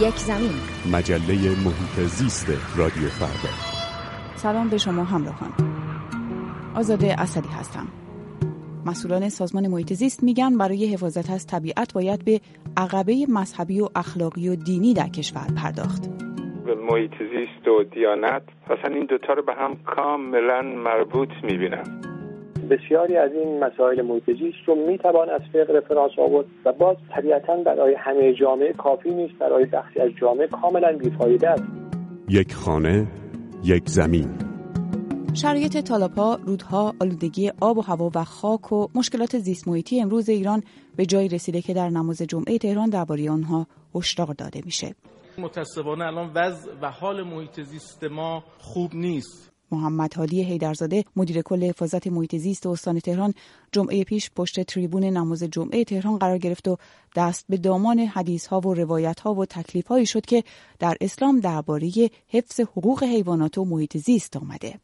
یک زمین. مجله محیط زیست رادیو فردا. سلام به شما همراهان. آزاده اسدی هستم. مسئولان سازمان محیط زیست میگن برای حفاظت از طبیعت باید به عقبه مذهبی و اخلاقی و دینی در کشور پرداخت. به محیط زیست و دیانت اصلا این دوتا رو به هم کاملا مربوط می‌بینم. بسیاری از این مسائل محیط زیست رو می‌توان از فقه رفرانس آورد و باز طبیعتا برای همه جامعه کافی نیست برای بخشی از جامعه کاملا بیفایده است یک خانه یک زمین شرایط تالاپا، رودها، آلودگی آب و هوا و خاک و مشکلات زیست محیطی امروز ایران به جایی رسیده که در نماز جمعه تهران درباره آنها هشدار داده میشه. متاسفانه الان وضع و حال محیط زیست ما خوب نیست. محمد حالی هیدرزاده مدیر کل حفاظت محیط زیست استان تهران جمعه پیش پشت تریبون نماز جمعه تهران قرار گرفت و دست به دامان حدیث ها و روایت ها و تکلیف هایی شد که در اسلام درباره حفظ حقوق حیوانات و محیط زیست آمده.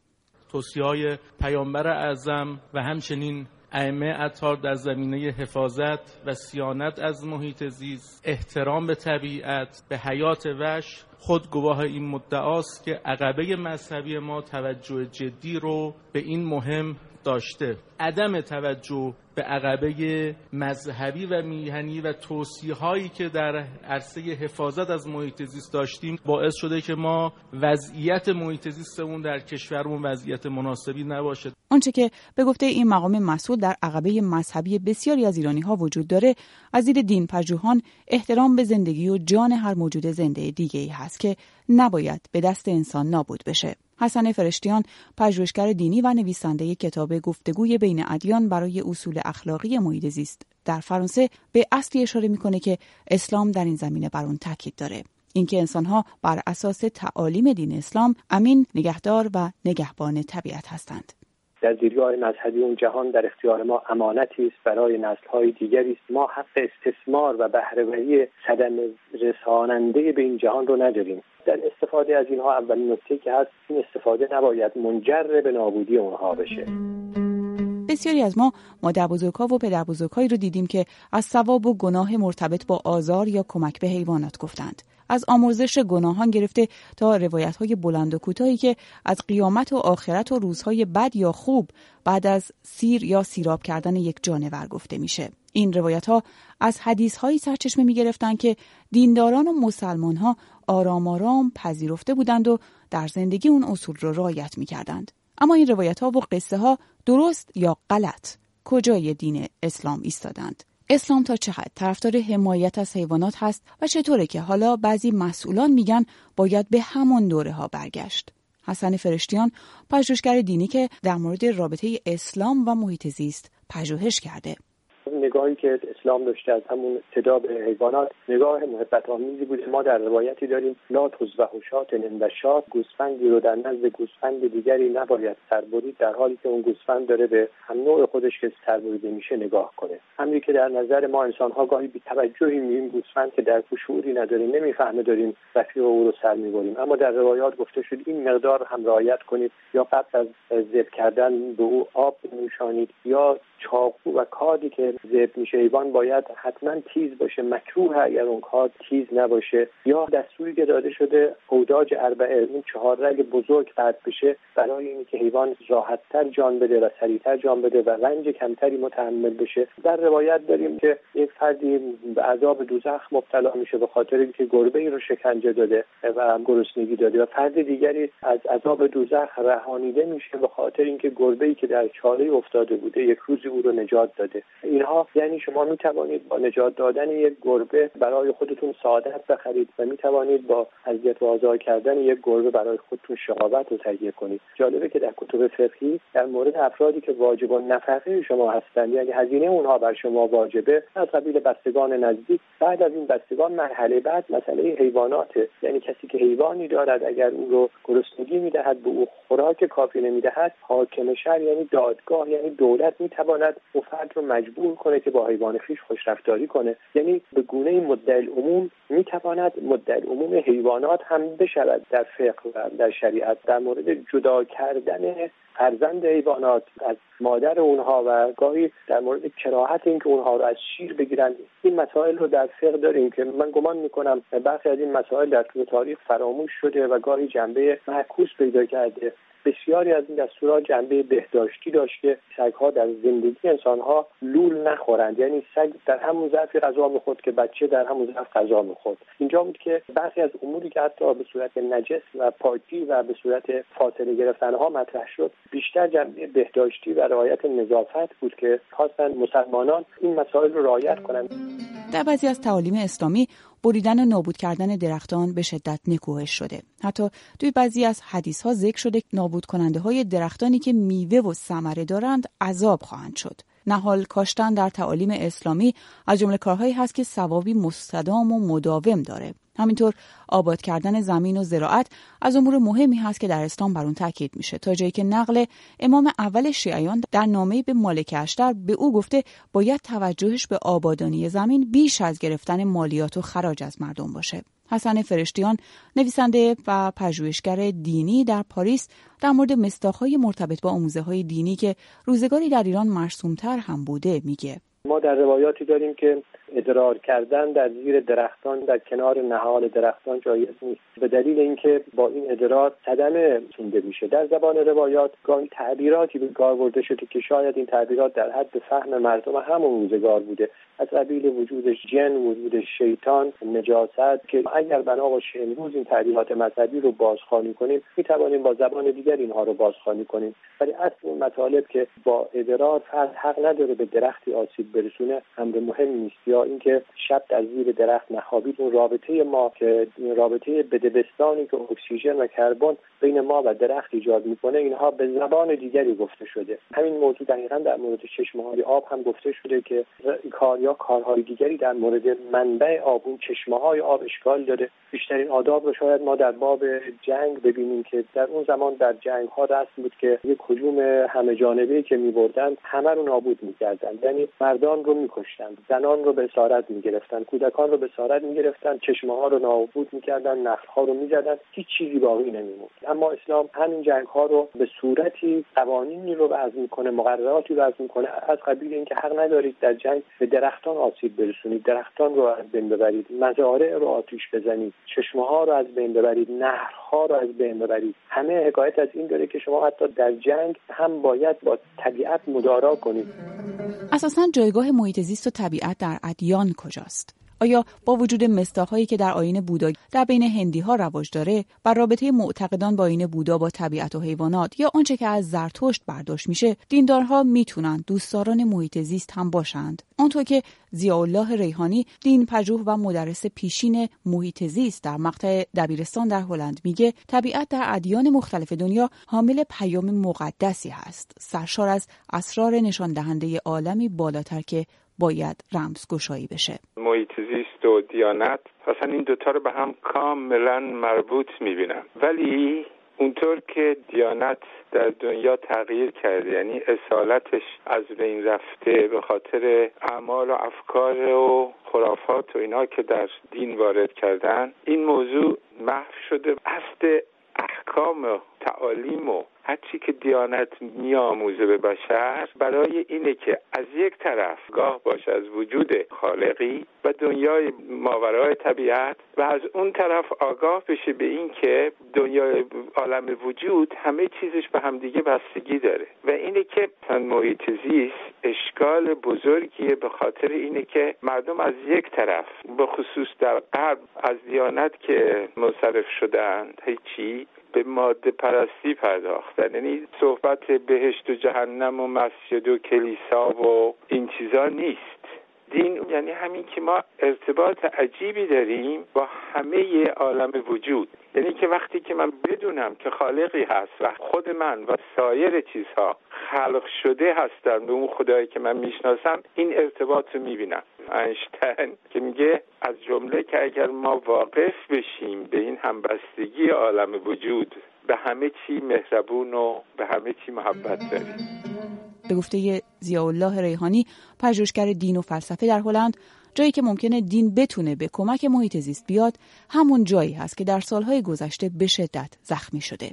توصیه های پیامبر اعظم و همچنین ائمه اطهار در زمینه حفاظت و سیانت از محیط زیست احترام به طبیعت به حیات وش خود گواه این مدعاست که عقبه مذهبی ما توجه جدی رو به این مهم داشته. عدم توجه به عقبه مذهبی و میهنی و توصیه هایی که در عرصه حفاظت از محیط زیست داشتیم باعث شده که ما وضعیت محیط زیستمون در کشورمون وضعیت مناسبی نباشه. آنچه که به گفته این مقام مسئول در عقبه مذهبی بسیاری از ایرانی ها وجود داره از دید دین پژوهان احترام به زندگی و جان هر موجود زنده دیگه ای هست که نباید به دست انسان نابود بشه. حسن فرشتیان پژوهشگر دینی و نویسنده کتاب گفتگوی بین ادیان برای اصول اخلاقی محیط زیست در فرانسه به اصلی اشاره می‌کنه که اسلام در این زمینه بر اون تاکید داره. اینکه انسانها بر اساس تعالیم دین اسلام امین نگهدار و نگهبان طبیعت هستند. دیدگاه مذهبی اون جهان در اختیار ما امانتی است برای نسل‌های دیگری است. ما حق استثمار و بهرهوری صدمه رساننده به این جهان رو نداریم. در استفاده از اینها اولین نکته که هست این استفاده نباید منجر به نابودی اونها بشه. بسیاری از ما مادر بزرگها و پدر بزرگهایی رو دیدیم که از ثواب و گناه مرتبط با آزار یا کمک به حیوانات گفتند. از آمرزش گناهان گرفته تا روایت های بلند و کوتاهی که از قیامت و آخرت و روزهای بد یا خوب بعد از سیر یا سیراب کردن یک جانور گفته میشه این روایت ها از حدیث هایی سرچشمه می گرفتن که دینداران و مسلمان ها آرام آرام پذیرفته بودند و در زندگی اون اصول را رعایت می کردند. اما این روایت ها و قصه ها درست یا غلط کجای دین اسلام ایستادند اسلام تا چه حد طرفدار حمایت از حیوانات هست و چطوره که حالا بعضی مسئولان میگن باید به همون دوره ها برگشت. حسن فرشتیان پژوهشگر دینی که در مورد رابطه اسلام و محیط زیست پژوهش کرده. نگاهی که اسلام داشته از همون ابتدا به حیوانات نگاه محبت آمیزی بوده. ما در روایتی داریم لا تزبح شات شات گوسفندی رو در نزد گوسفند دیگری نباید سربرید در حالی که اون گوسفند داره به هم نوع خودش که سربریده میشه نگاه کنه. همین که در نظر ما انسان ها گاهی بی توجهی می‌بینیم گوسفند که در شعوری نداره نمی‌فهمه داریم رفیق او رو سر می‌بریم. اما در روایات گفته شد این مقدار هم رعایت کنید یا قبل از ذبح کردن به او آب بنوشانید یا چاقو و کادی که ذبح میشه حیوان باید حتما تیز باشه مکروه اگر اون کاد تیز نباشه. یا دستوری که داده شده اوداج اربعه این چهار رگ بزرگ قطع بشه. برای اینکه حیوان راحتتر جان بده و سریعتر جان بده و رنج کمتری متحمل بشه. در روایت داریم که یک فردی به عذاب دوزخ مبتلا میشه به خاطر اینکه گربه ای رو شکنجه داده و گرسنگی داده و فرد دیگری از عذاب دوزخ رهانیده میشه به خاطر اینکه گربه ای که در چاله افتاده بوده یک روزی او رو نجات داده. اینها ها یعنی شما می توانید با نجات دادن یک گربه برای خودتون سعادت بخرید و می توانید با اذیت و آزار کردن یک گربه برای خودتون شقاوت رو تهیه کنید. جالبه که در کتب فقهی در مورد افرادی که واجب نفقه شما هستند یعنی هزینه اونها بر شما واجبه از قبیل بستگان نزدیک بعد از این بستگان مرحله بعد مسئله حیواناته یعنی کسی که حیوانی دارد اگر اون رو گرسنگی می‌دهد به او خوراک کافی نمی‌دهد حاکم شهر یعنی دادگاه یعنی دولت می‌تواند او فرد رو مجبور کنه که با حیوان خویش خوشرفتاری کنه. یعنی به گونه مدعی العموم می‌تواند مدعی العموم حیوانات هم بشود در فقه و در شریعت. در مورد جدا کردن فرزند حیوانات از مادر اونها و گاهی در مورد کراهت اینکه اونها رو از شیر بگیرند این مسائل رو در فقه داریم که من گمان می‌کنم برخی از این مسائل در طول تاریخ فراموش شده و گاهی جنبه معکوس پیدا کرده. بسیاری از این دستورها جنبه بهداشتی داشته سگها در زندگی انسانها لول نخورند. یعنی سگ در همون ظرفی غذا می‌خورد که بچه در همون ظرف غذا می‌خورد. اینجا بود که برخی از اموری که حتی به صورت نجس و پاکی و به صورت فاصله گرفتنها مطرح شد بیشتر جنبه بهداشتی و رعایت نظافت بود که خواستن مسلمانان این مسائل رو رعایت کنند. در بعضی از تعالیم اسلامی بریدن و نابود کردن درختان به شدت نکوهش شده. حتی توی بعضی از حدیث ها ذکر شده نابود کننده های درختانی که میوه و ثمره دارند عذاب خواهند شد. نهال کاشتن در تعالیم اسلامی از جمله کارهایی هست که ثوابی مستدام و مداوم داره. همینطور آباد کردن زمین و زراعت از امور مهمی هست که در اسلام بر اون تاکید میشه تا جایی که نقل امام اول شیعیان در نامه به مالک اشتر به او گفته باید توجهش به آبادانی زمین بیش از گرفتن مالیات و خراج از مردم باشه. حسن فرشتیان نویسنده و پژوهشگر دینی در پاریس در مورد مستاخهای مرتبط با آموزه های دینی که روزگاری در ایران مرسومتر هم بوده میگه. ما در روایاتی داریم که ادرار کردن در زیر درختان در کنار نهال درختان جایز نیست. به دلیل اینکه با این ادرار صدمه سونده میشه. در زبان روایات گاهی تعبیراتی به کار برده شده که شاید این تعبیرات در حد فهم مردم همون روزگار بوده. از قبیل وجود جن وجود شیطان نجاست که اگر بنا باشه امروز این تعبیرات مذهبی رو بازخوانی کنیم می‌توانیم با زبان دیگر اینها رو بازخوانی کنیم. ولی اصل اون مطالب که با ادرار فرد حق نداره به درختی آسیب برسونه امر مهمی نیست. یا اینکه شب در زیر درخت نخوابید اون رابطه ما که رابطه بدبستانی که اکسیژن و کربن بین ما و درخت ایجاد می‌کنه اینها به زبان دیگری گفته شده. همین موضوع دقیقا در مورد چشمه های آب هم گفته شده که کار کارهای دیگری در مورد منبع آب اون چشمه های آب اشکال داره. بیشترین آداب رو شاید ما در باب جنگ ببینیم که در اون زمان در جنگ ها دست بود که یک هجوم همه جانبه که میبردند همه رو نابود می‌کردند. یعنی مردان رو میکشتند زنان رو به اسارت می‌گرفتند کودکان رو به اسارت می‌گرفتند چشمه ها رو نابود می‌کردند نخل ها رو می‌زدند. هیچ چیزی باقی نمیموند. اما اسلام همین جنگ ها رو به صورتی قوانینی رو وضع می‌کنه مقرراتی وضع می‌کنه. از قبیل اینکه حق ندارید در جنگ به درختان آسیب برسونید. درختان رو از بین ببرید. مزارع رو آتیش بزنید. چشمه ها رو از بین ببرید. نهرها رو از بین ببرید. همه حکایت از این داره که شما حتی در جنگ هم باید با طبیعت مدارا کنید. اساسا جایگاه محیط زیست و طبیعت در ادیان کجاست؟ آیا با وجود مستاخهایی که در آین بودا در بین هندی ها رواج داره بر رابطه معتقدان با آین بودا با طبیعت و حیوانات یا آنچه که از زرتشت برداشت میشه دیندارها می‌تونن دوستداران محیط زیست هم باشند؟ آنطور که ضیاءالله ریحانی دین پژوه و مدرس پیشین محیط زیست در مقطع دبیرستان در هلند میگه طبیعت در ادیان مختلف دنیا حامل پیام مقدسی هست سرشار از اسرار نشان دهنده عالمی بالاتر که باید رمزگشایی بشه. محیط زیست و دیانت اصلا این دوتا رو به هم کاملا مربوط می‌بینم. ولی اونطور که دیانت در دنیا تغییر کرده یعنی اصالتش از بین رفته به خاطر اعمال و افکار و خرافات و اینا که در دین وارد کردن این موضوع محو شده. اصل احکام و تعالیم و هرچی که دیانت میآموزه به بشر برای اینه که از یک طرف گاه باشه از وجود خالقی و دنیای ماورای طبیعت و از اون طرف آگاه بشه به این که دنیای عالم وجود همه چیزش به همدیگه بستگی داره. و اینه که محیط زیست اشکال بزرگیه به خاطر اینه که مردم از یک طرف به خصوص در غرب از دیانت که منصرف شدن هیچی به ماده پرستی پرداختن. یعنی صحبت بهشت و جهنم و مسجد و کلیسا و این چیزا نیست. دین یعنی همین که ما ارتباط عجیبی داریم با همه عالم وجود. یعنی که وقتی که من بدونم که خالقی هست و خود من و سایر چیزها خلق شده هستن. به اون خدایی که من می‌شناسم این ارتباط رو می‌بینم. انشتن که میگه از جمله که اگر ما واقف بشیم به این همبستگی عالم وجود به همه چی مهربون و به همه چی محبت داریم. به گفته الله ریحانی پژوهشگر دین و فلسفه در هلند جایی که ممکنه دین بتونه به کمک محیط زیست بیاد همون جایی هست که در سالهای گذشته به شدت زخمی شده.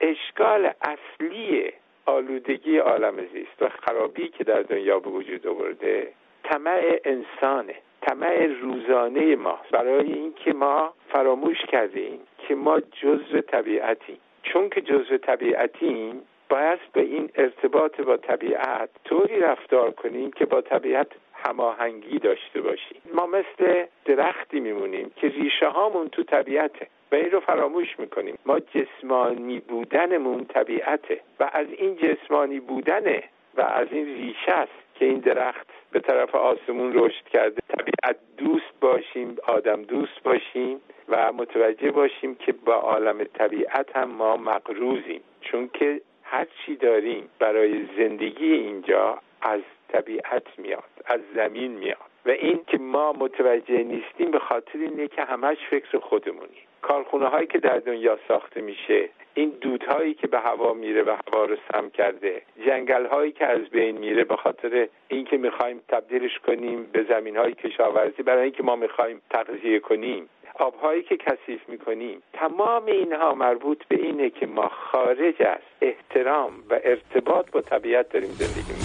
اشکال اصلی آلودگی عالم زیست و خرابی که در دنیا به وجود آورده طمع انسانه طمع روزانه ما. برای اینکه ما فراموش کردیم که ما جزء طبیعتیم. چون که جزء طبیعتیم باید به این ارتباط با طبیعت طوری رفتار کنیم که با طبیعت هماهنگی داشته باشیم ما مثل درختی میمونیم که ریشه هامون تو طبیعته و این رو فراموش می‌کنیم. ما جسمانی بودنمون طبیعته و از این جسمانی بودنه و از این ریشه است که این درخت به طرف آسمون رشد کرده. طبیعت دوست باشیم آدم دوست باشیم و متوجه باشیم که با عالم طبیعت هم ما مقروزیم چون که هر چی داریم برای زندگی اینجا از طبیعت میاد از زمین میاد. و این که ما متوجه نیستیم به خاطر اینه که همش فکر خودمونی. کارخونه هایی که در دنیا ساخته میشه این دودهایی که به هوا میره و هوا رو سم کرده جنگل هایی که از بین میره به خاطر اینکه می‌خوایم تبدیلش کنیم به زمین های کشاورزی برای اینکه ما می‌خوایم تغذیه کنیم. آبهایی که کثیف می‌کنیم تمام اینها مربوط به اینه که ما خارج از احترام و ارتباط با طبیعت داریم زندگی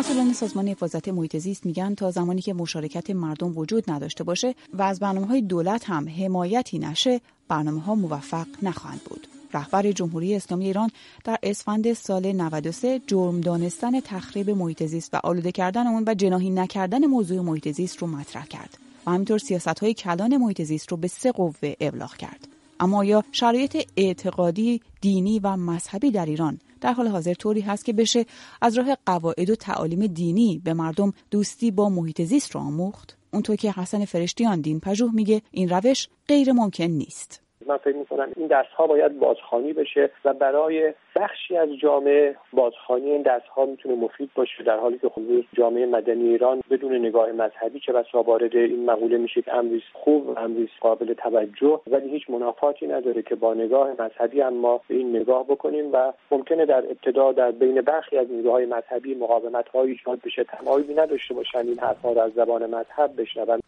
مسئولان سازمان حفاظت محیط زیست میگن تا زمانی که مشارکت مردم وجود نداشته باشه و از برنامه های دولت هم حمایتی نشه برنامه ها موفق نخواهند بود. رهبر جمهوری اسلامی ایران در اسفند سال 93 جرم دانستن تخریب محیط زیست و آلوده کردن اون و جناهی نکردن موضوع محیط زیست رو مطرح کرد و همینطور سیاست های کلان محیط زیست رو به سه قوه ابلاغ کرد اما آیا شرایط اعتقادی دینی و مذهبی در ایران در حال حاضر طوری هست که بشه از راه قواعد و تعالیم دینی به مردم دوستی با محیط زیست رو آموخت. اونطور که حسن فرشتیان دین پژوه میگه این روش غیر ممکن نیست. من فکر می‌کنم این درس باید بازخوانی بشه و برای بخشی از جامعه بازخوانی این درس ها می‌تونه مفید باشه در حالی که خب جامعه مدنی ایران بدون نگاه مذهبی چه بسا وارد این مقوله میشه که امریز خوب و امریز قابل توجه ولی هیچ منافاتی نداره که با نگاه مذهبی هم ما به این نگاه بکنیم و ممکنه در ابتدا در بین برخی از نیروهای های مذهبی مقاومت ایجاد بشه. تمایلی نداشته باشن این حرفها رو از زبان مذهب بشنون.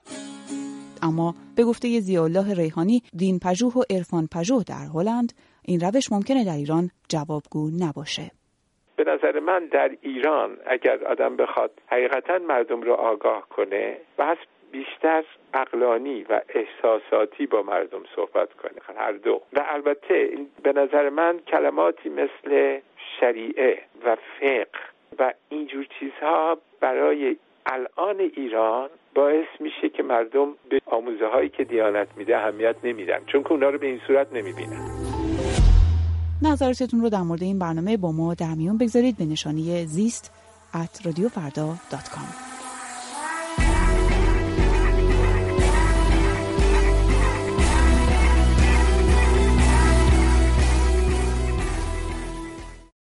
اما به گفته زیالله ریحانی دین پژوه و عرفان پژوه در هلند. این روش ممکنه در ایران جوابگو نباشه. به نظر من در ایران اگر آدم بخواد حقیقتا مردم رو آگاه کنه و بیشتر اقلانی و احساساتی با مردم صحبت کنه هر دو. و البته به نظر من کلماتی مثل شریعه و فقه و اینجور چیزها برای الان ایران باعث میشه که مردم به آموزه هایی که دیانت میده اهمیت نمیدن چون که اونا رو به این صورت نمی‌بینن. نظراتتون رو در مورد این برنامه با ما در میون بگذارید به نشانی زیست at